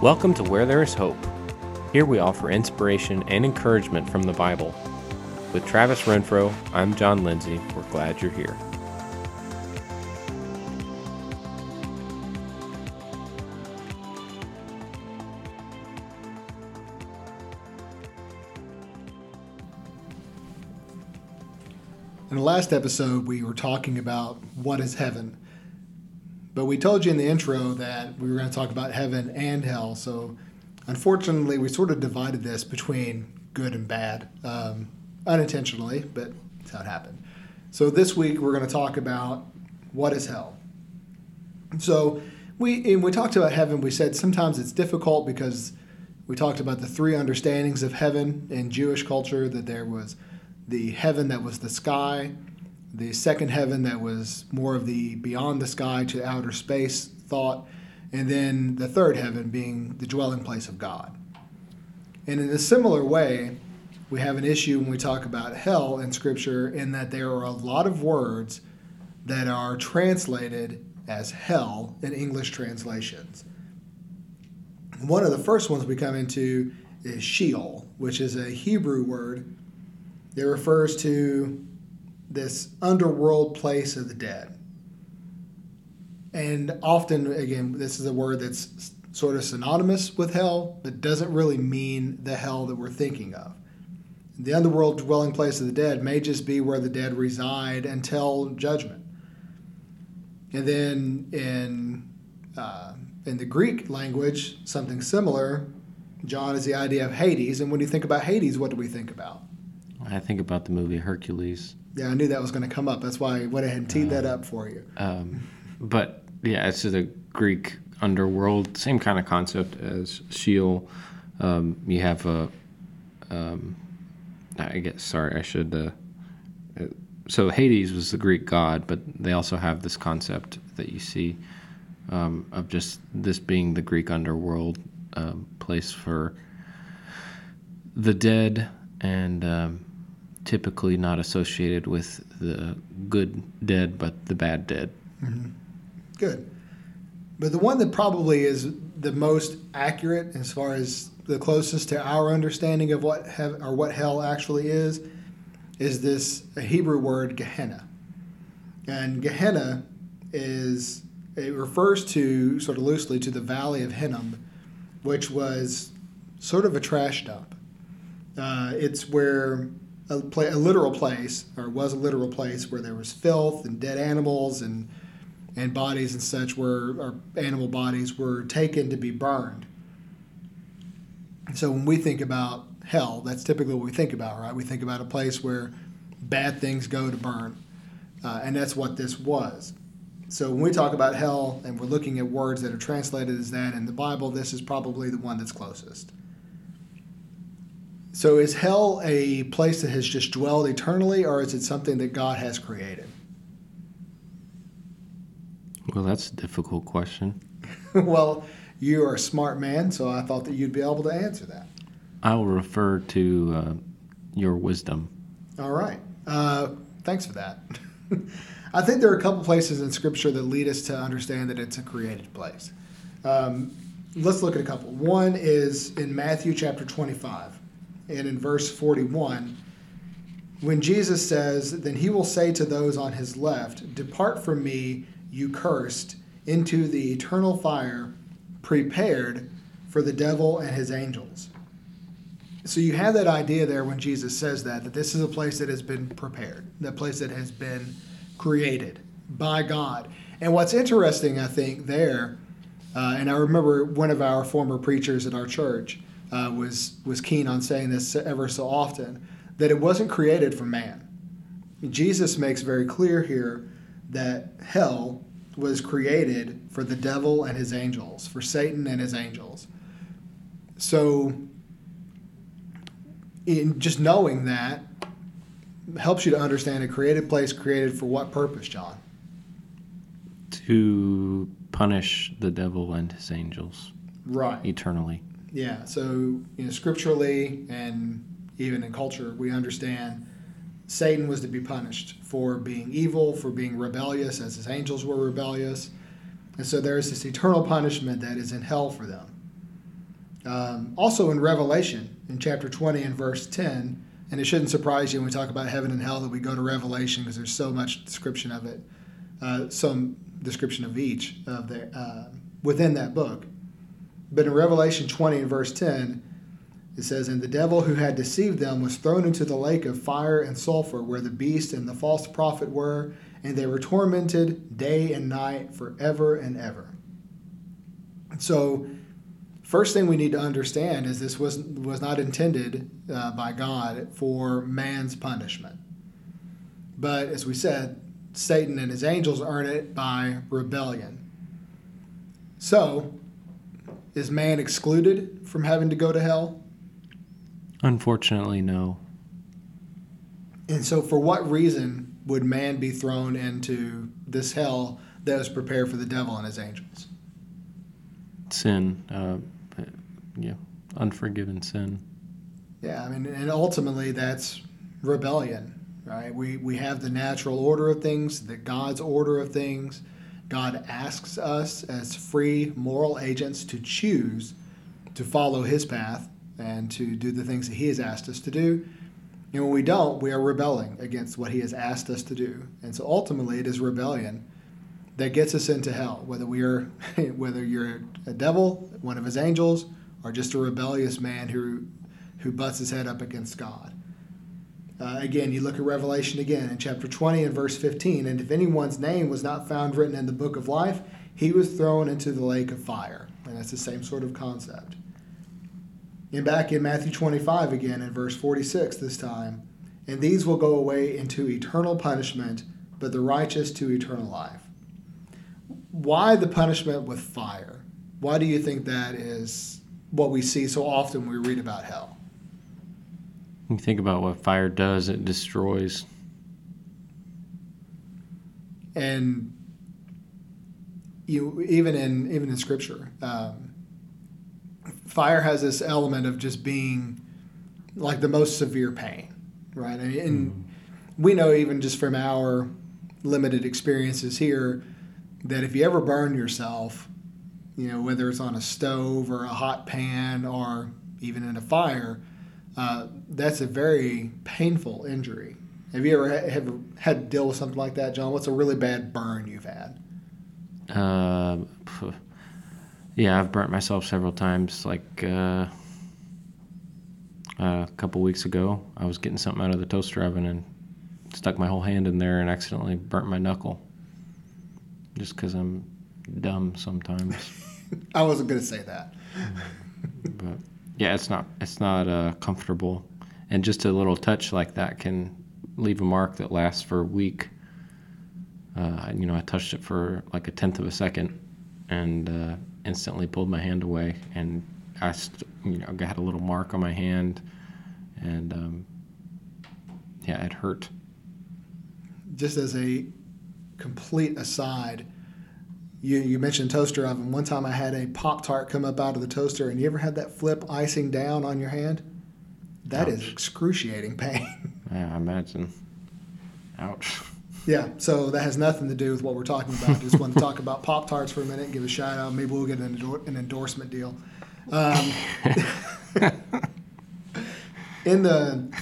Welcome to Where There Is Hope. Here we offer inspiration and encouragement from the Bible. With Travis Renfro, I'm John Lindsay. We're glad you're here. In the last episode, we were talking about what is heaven. But we told you in the intro that we were going to talk about heaven and hell. So unfortunately, we sort of divided this between good and bad, um, unintentionally, but that's how it happened. So this week, we're going to talk about what is hell. So we, we talked about heaven, we said sometimes it's difficult because we talked about the three understandings of heaven in Jewish culture that there was the heaven that was the sky, the second heaven that was more of the beyond the sky to outer space thought, and then the third heaven being the dwelling place of God. And in a similar way, we have an issue when we talk about hell in Scripture in that there are a lot of words that are translated as hell in English translations. One of the first ones we come into is Sheol, which is a Hebrew word it refers to this underworld place of the dead. And often, again, this is a word that's sort of synonymous with hell, but doesn't really mean the hell that we're thinking of. The underworld dwelling place of the dead may just be where the dead reside until judgment. And then in uh, in the Greek language, something similar, John is the idea of Hades. And when you think about Hades, what do we think about? I think about the movie Hercules. Yeah, I knew that was going to come up. That's why I went ahead and teed uh, that up for you. Um, but yeah, it's the Greek underworld, same kind of concept as Sheol. Um, you have a, um, I guess, sorry, I should. Uh, uh, so Hades was the Greek god, but they also have this concept that you see um, of just this being the Greek underworld um, place for the dead and um, typically not associated with the good dead, but the bad dead. Mm-hmm. Good. But the one that probably is the most accurate as far as the closest to our understanding of what hev- or what hell actually is is this Hebrew word Gehenna. And Gehenna is it refers to sort of loosely to the valley of Hinnom, which was sort of a trash dump. Uh, it's where a, a literal place, or was a literal place, where there was filth and dead animals and and bodies and such were, or animal bodies were taken to be burned. So when we think about hell, that's typically what we think about, right? We think about a place where bad things go to burn, uh, and that's what this was. So when we talk about hell and we're looking at words that are translated as that in the Bible, this is probably the one that's closest. So is hell a place that has just dwelled eternally, or is it something that God has created? Well, that's a difficult question. well, you are a smart man, so I thought that you'd be able to answer that. I will refer to uh, your wisdom. All right. Uh, thanks for that. I think there are a couple places in Scripture that lead us to understand that it's a created place. Um, let's look at a couple. One is in Matthew chapter 25 and in verse 41, when Jesus says, Then he will say to those on his left, Depart from me, you cursed, into the eternal fire prepared for the devil and his angels. So you have that idea there when Jesus says that, that this is a place that has been prepared, that place that has been created by God. And what's interesting, I think, there, uh, and I remember one of our former preachers at our church uh, was was keen on saying this ever so often that it wasn't created for man. Jesus makes very clear here that hell was created for the devil and his angels, for Satan and his angels. So, in just knowing that helps you to understand a created place created for what purpose, John? To punish the devil and his angels. Right. Eternally. Yeah. So, you know, scripturally and even in culture, we understand Satan was to be punished for being evil, for being rebellious, as his angels were rebellious. And so there is this eternal punishment that is in hell for them. Um, also in Revelation, in chapter 20 and verse 10, and it shouldn't surprise you when we talk about heaven and hell that we go to Revelation because there's so much description of it, uh, some description of each of the uh, within that book. But in Revelation 20 and verse 10, it says, And the devil who had deceived them was thrown into the lake of fire and sulfur, where the beast and the false prophet were, and they were tormented day and night forever and ever. So, first thing we need to understand is this was, was not intended uh, by God for man's punishment. But as we said, Satan and his angels earn it by rebellion. So, is man excluded from having to go to hell? Unfortunately, no. And so, for what reason would man be thrown into this hell that was prepared for the devil and his angels? Sin, uh, yeah, unforgiven sin. Yeah, I mean, and ultimately that's rebellion, right? We we have the natural order of things, the God's order of things. God asks us as free moral agents to choose to follow His path and to do the things that He has asked us to do. And when we don't, we are rebelling against what He has asked us to do. And so ultimately, it is rebellion that gets us into hell. Whether we are, whether you're a devil, one of His angels, or just a rebellious man who who butts his head up against God. Uh, again, you look at Revelation again in chapter 20 and verse 15. And if anyone's name was not found written in the book of life, he was thrown into the lake of fire. And that's the same sort of concept. And back in Matthew 25 again, in verse 46 this time, and these will go away into eternal punishment, but the righteous to eternal life. Why the punishment with fire? Why do you think that is what we see so often when we read about hell? You think about what fire does, it destroys. And you even in even in scripture, um, fire has this element of just being like the most severe pain, right? And, and mm. we know even just from our limited experiences here that if you ever burn yourself, you know whether it's on a stove or a hot pan or even in a fire, uh, that's a very painful injury. Have you ever ha- have had to deal with something like that, John? What's a really bad burn you've had? Uh, yeah, I've burnt myself several times. Like uh, a couple weeks ago, I was getting something out of the toaster oven and stuck my whole hand in there and accidentally burnt my knuckle. Just because I'm dumb sometimes. I wasn't going to say that. but yeah, it's not it's not uh, comfortable, and just a little touch like that can leave a mark that lasts for a week. Uh, you know, I touched it for like a tenth of a second, and uh, instantly pulled my hand away, and I, st- you know, got a little mark on my hand, and um, yeah, it hurt. Just as a complete aside, you, you mentioned toaster oven. One time I had a Pop Tart come up out of the toaster, and you ever had that flip icing down on your hand? That Ouch. is excruciating pain. Yeah, I imagine. Ouch. Yeah, so that has nothing to do with what we're talking about. Just want to talk about Pop Tarts for a minute and give a shout out. Maybe we'll get an, an endorsement deal. Um, in the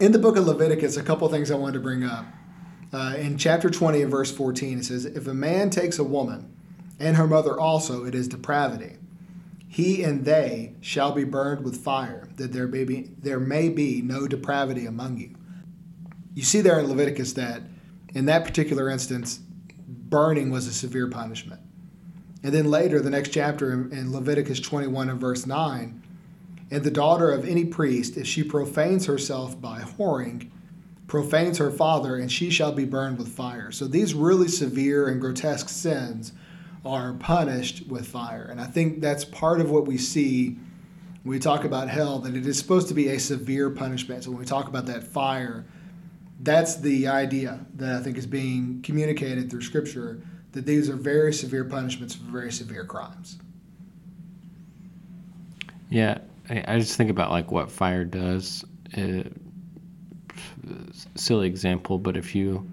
in the book of Leviticus, a couple things I wanted to bring up. Uh, in chapter 20 and verse 14, it says, If a man takes a woman and her mother also, it is depravity. He and they shall be burned with fire, that there may be, there may be no depravity among you. You see there in Leviticus that in that particular instance, burning was a severe punishment. And then later, the next chapter in Leviticus 21 and verse 9, and the daughter of any priest, if she profanes herself by whoring, profanes her father, and she shall be burned with fire. So these really severe and grotesque sins are punished with fire. And I think that's part of what we see when we talk about hell, that it is supposed to be a severe punishment. So when we talk about that fire, that's the idea that I think is being communicated through Scripture that these are very severe punishments for very severe crimes. Yeah, I just think about like what fire does. It, silly example, but if you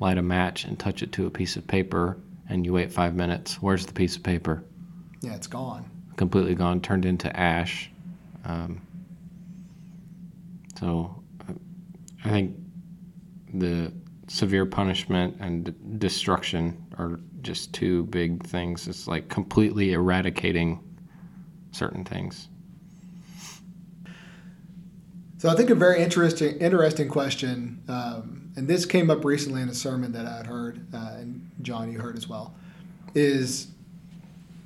light a match and touch it to a piece of paper and you wait five minutes, where's the piece of paper? Yeah, it's gone. completely gone, turned into ash. Um, so I think the severe punishment and destruction are just two big things. It's like completely eradicating certain things. So I think a very interesting interesting question, um, and this came up recently in a sermon that I had heard, uh, and John, you heard as well, is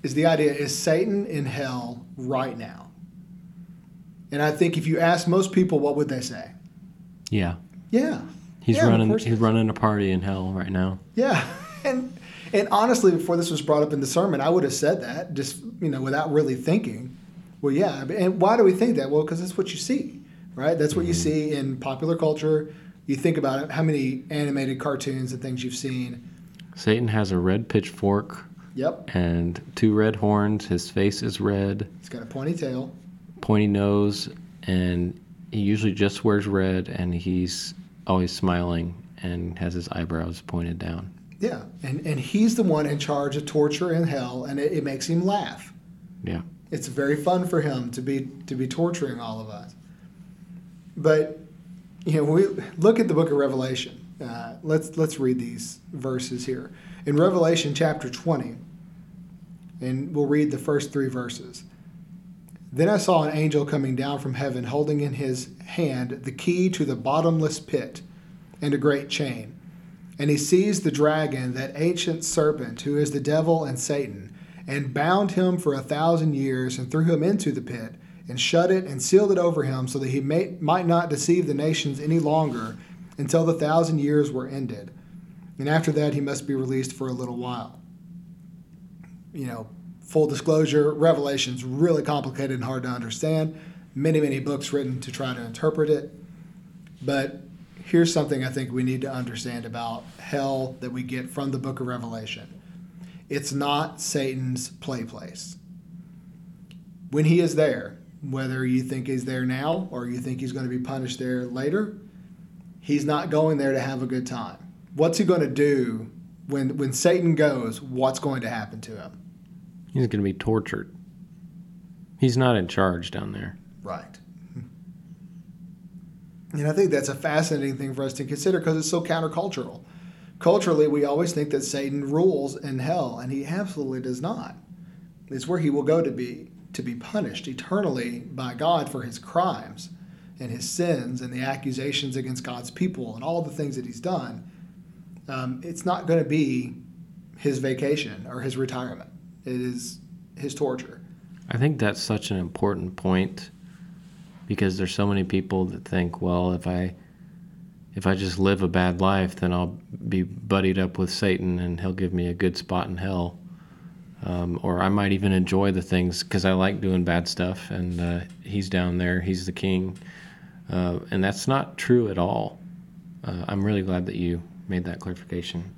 is the idea is Satan in hell right now? And I think if you ask most people, what would they say? Yeah, Yeah, he's Yeah, running. He's running a party in hell right now. yeah, and and honestly, before this was brought up in the sermon, I would have said that just you know without really thinking. Well, yeah, and why do we think that? Well, because that's what you see, right? That's what you see in popular culture. You think about it, how many animated cartoons and things you've seen. Satan has a red pitchfork Yep, and two red horns. His face is red, it's got a pointy tail. pointy nose, and he usually just wears red, and he's always smiling and has his eyebrows pointed down. Yeah, and and he's the one in charge of torture in hell, and it, it makes him laugh. Yeah. It's very fun for him to be to be torturing all of us. But you know, we look at the book of Revelation. Uh, let's let's read these verses here in Revelation chapter twenty, and we'll read the first three verses. Then I saw an angel coming down from heaven, holding in his hand the key to the bottomless pit and a great chain. And he seized the dragon, that ancient serpent, who is the devil and Satan, and bound him for a thousand years, and threw him into the pit, and shut it and sealed it over him, so that he may, might not deceive the nations any longer until the thousand years were ended. And after that, he must be released for a little while. You know, full disclosure, Revelation's really complicated and hard to understand. Many, many books written to try to interpret it. But here's something I think we need to understand about hell that we get from the book of Revelation it's not Satan's play place. When he is there, whether you think he's there now or you think he's going to be punished there later, he's not going there to have a good time. What's he going to do when when Satan goes? What's going to happen to him? He's going to be tortured. He's not in charge down there. Right. And I think that's a fascinating thing for us to consider because it's so countercultural. Culturally, we always think that Satan rules in hell, and he absolutely does not. It's where he will go to be to be punished eternally by God for his crimes and his sins and the accusations against God's people and all the things that he's done. Um, it's not going to be his vacation or his retirement. It is his torture. I think that's such an important point because there's so many people that think, well, if I if I just live a bad life, then I'll be buddied up with Satan and he'll give me a good spot in hell. Um, or I might even enjoy the things because I like doing bad stuff and uh, he's down there, he's the king. Uh, and that's not true at all. Uh, I'm really glad that you made that clarification.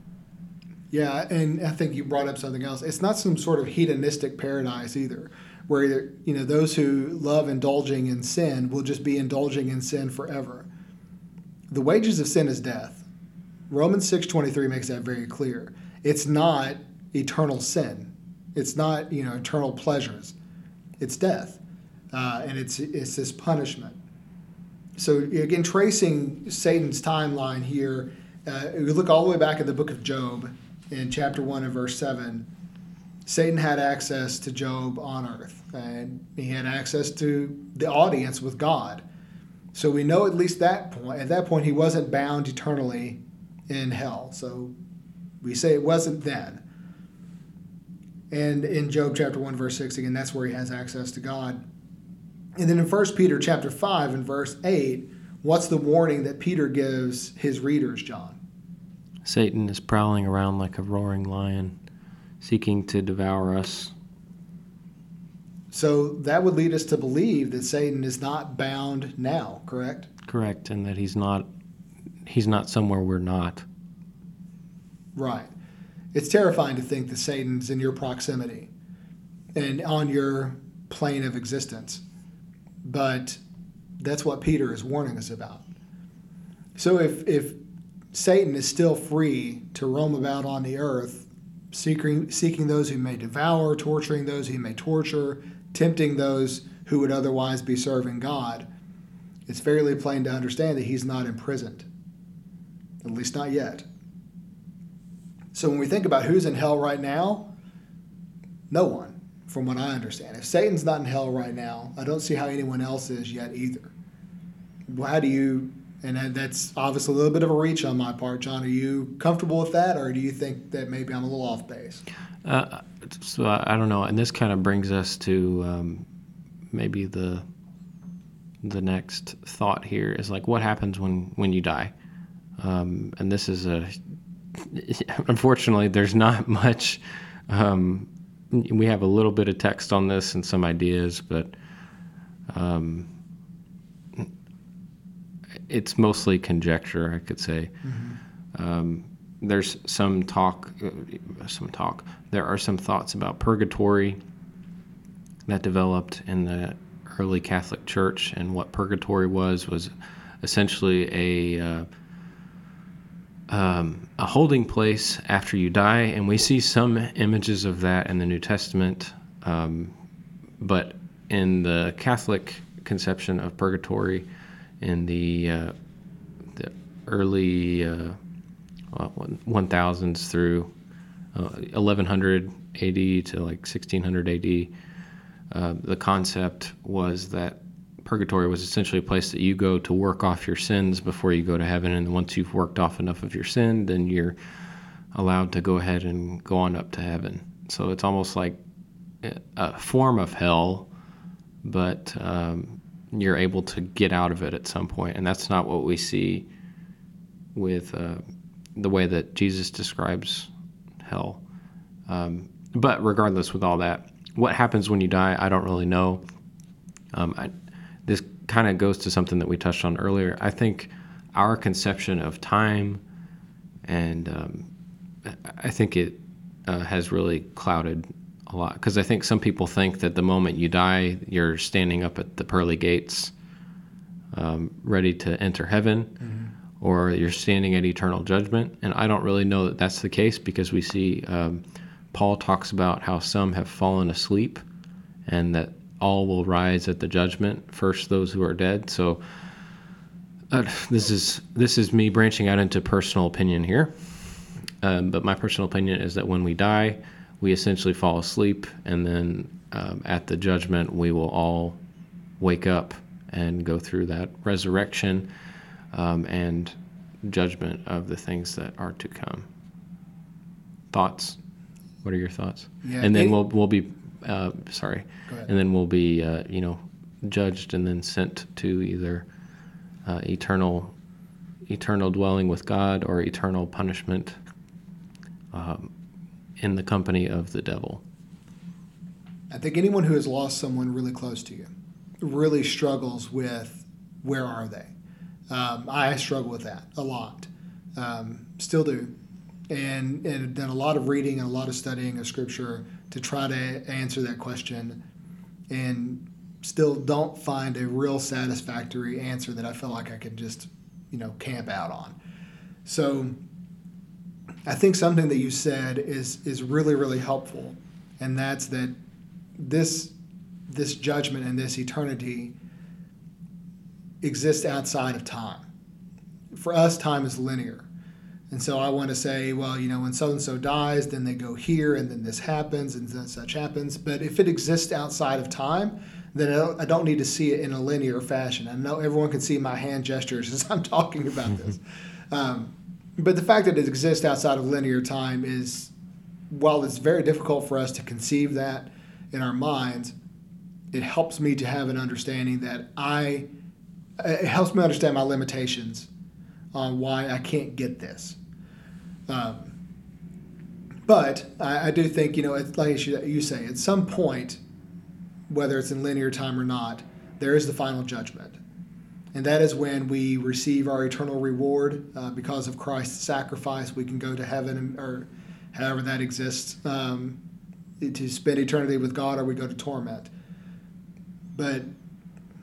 Yeah, and I think you brought up something else. It's not some sort of hedonistic paradise either, where you know those who love indulging in sin will just be indulging in sin forever. The wages of sin is death. Romans 6:23 makes that very clear. It's not eternal sin. It's not, you know, eternal pleasures. It's death. Uh, and it's it's this punishment. So again, tracing Satan's timeline here, uh, you look all the way back in the book of Job, in chapter one and verse seven, Satan had access to Job on earth, and he had access to the audience with God. So we know at least that point. At that point, he wasn't bound eternally in hell. So we say it wasn't then. And in Job chapter one verse six, again, that's where he has access to God. And then in 1 Peter chapter 5 and verse 8, what's the warning that Peter gives his readers, John? Satan is prowling around like a roaring lion, seeking to devour us. So that would lead us to believe that Satan is not bound now, correct? Correct, and that he's not he's not somewhere we're not. Right. It's terrifying to think that Satan's in your proximity and on your plane of existence. But that's what Peter is warning us about. So if if Satan is still free to roam about on the earth, seeking seeking those who may devour, torturing those who may torture, tempting those who would otherwise be serving God, it's fairly plain to understand that he's not imprisoned, at least not yet. So when we think about who's in hell right now, no one, from what I understand. If Satan's not in hell right now, I don't see how anyone else is yet either. How do you, and that's obviously a little bit of a reach on my part, John. Are you comfortable with that, or do you think that maybe I'm a little off base? Uh, so I, I don't know, and this kind of brings us to um, maybe the the next thought here is like what happens when when you die, um, and this is a unfortunately there's not much. Um, we have a little bit of text on this and some ideas, but um, it's mostly conjecture, I could say. Mm-hmm. Um, there's some talk, uh, some talk. There are some thoughts about purgatory that developed in the early Catholic Church, and what purgatory was was essentially a uh, um, a holding place after you die, and we see some images of that in the New Testament. Um, but in the Catholic conception of purgatory, in the uh, the early uh, 1000s through 1100 uh, AD to like 1600 AD, uh, the concept was that purgatory was essentially a place that you go to work off your sins before you go to heaven. And once you've worked off enough of your sin, then you're allowed to go ahead and go on up to heaven. So it's almost like a form of hell, but um, you're able to get out of it at some point. And that's not what we see with uh, the way that Jesus describes hell. Um, but regardless, with all that, what happens when you die, I don't really know. Um, I, kind of goes to something that we touched on earlier. I think our conception of time and um, I think it uh, has really clouded a lot because I think some people think that the moment you die, you're standing up at the pearly gates, um, ready to enter heaven, mm-hmm. or you're standing at eternal judgment. And I don't really know that that's the case because we see um, Paul talks about how some have fallen asleep and that all will rise at the judgment, first those who are dead. So uh, this is this is me branching out into personal opinion here. Um, but my personal opinion is that when we die, we essentially fall asleep, and then um, at the judgment, we will all wake up and go through that resurrection um, and judgment of the things that are to come. Thoughts? What are your thoughts? Yeah, and then we'll we'll be uh, sorry, and then we'll be uh, you know judged and then sent to either uh, eternal eternal dwelling with God or eternal punishment um, in the company of the devil. I think anyone who has lost someone really close to you really struggles with where are they. Um, I struggle with that a lot, um, still do and, and done a lot of reading and a lot of studying of scripture to try to answer that question and still don't find a real satisfactory answer that I feel like I can just, you know, camp out on. So I think something that you said is is really really helpful and that's that this this judgment and this eternity exists outside of time. For us time is linear. And so I want to say, well, you know, when so and so dies, then they go here, and then this happens, and then such happens. But if it exists outside of time, then I don't need to see it in a linear fashion. I know everyone can see my hand gestures as I'm talking about this. Um, but the fact that it exists outside of linear time is, while it's very difficult for us to conceive that in our minds, it helps me to have an understanding that I, it helps me understand my limitations on why I can't get this. Um, but I, I, do think, you know, like you say, at some point, whether it's in linear time or not, there is the final judgment. And that is when we receive our eternal reward uh, because of Christ's sacrifice. We can go to heaven, or however that exists, um, to spend eternity with God, or we go to torment. But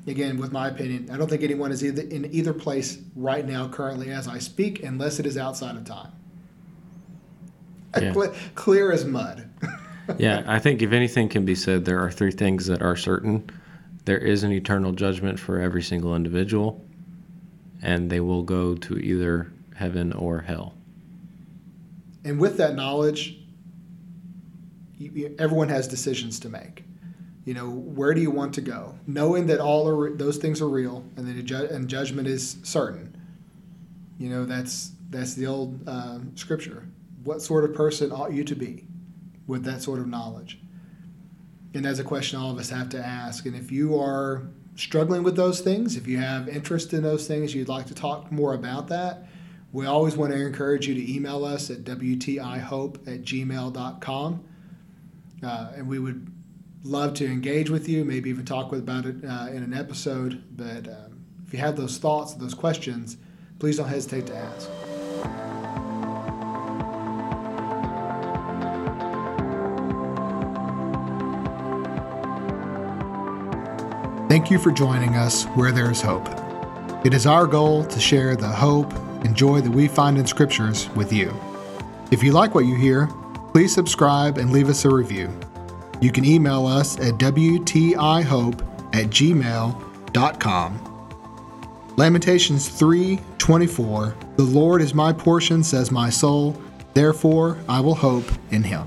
again, with my opinion, I don't think anyone is either in either place right now, currently, as I speak, unless it is outside of time. Yeah. clear as mud. yeah, I think if anything can be said, there are three things that are certain. There is an eternal judgment for every single individual, and they will go to either heaven or hell. And with that knowledge, everyone has decisions to make. You know, where do you want to go? Knowing that all are, those things are real and that ju- and judgment is certain. You know, that's that's the old uh, scripture. What sort of person ought you to be with that sort of knowledge? And that's a question all of us have to ask. And if you are struggling with those things, if you have interest in those things, you'd like to talk more about that, we always want to encourage you to email us at wtihope at gmail.com. Uh, and we would love to engage with you, maybe even talk with, about it uh, in an episode. But um, if you have those thoughts, those questions, please don't hesitate to ask. Thank you for joining us where there is hope. It is our goal to share the hope and joy that we find in scriptures with you. If you like what you hear, please subscribe and leave us a review. You can email us at wtihope at gmail.com. Lamentations 3:24 The Lord is my portion says my soul therefore I will hope in him.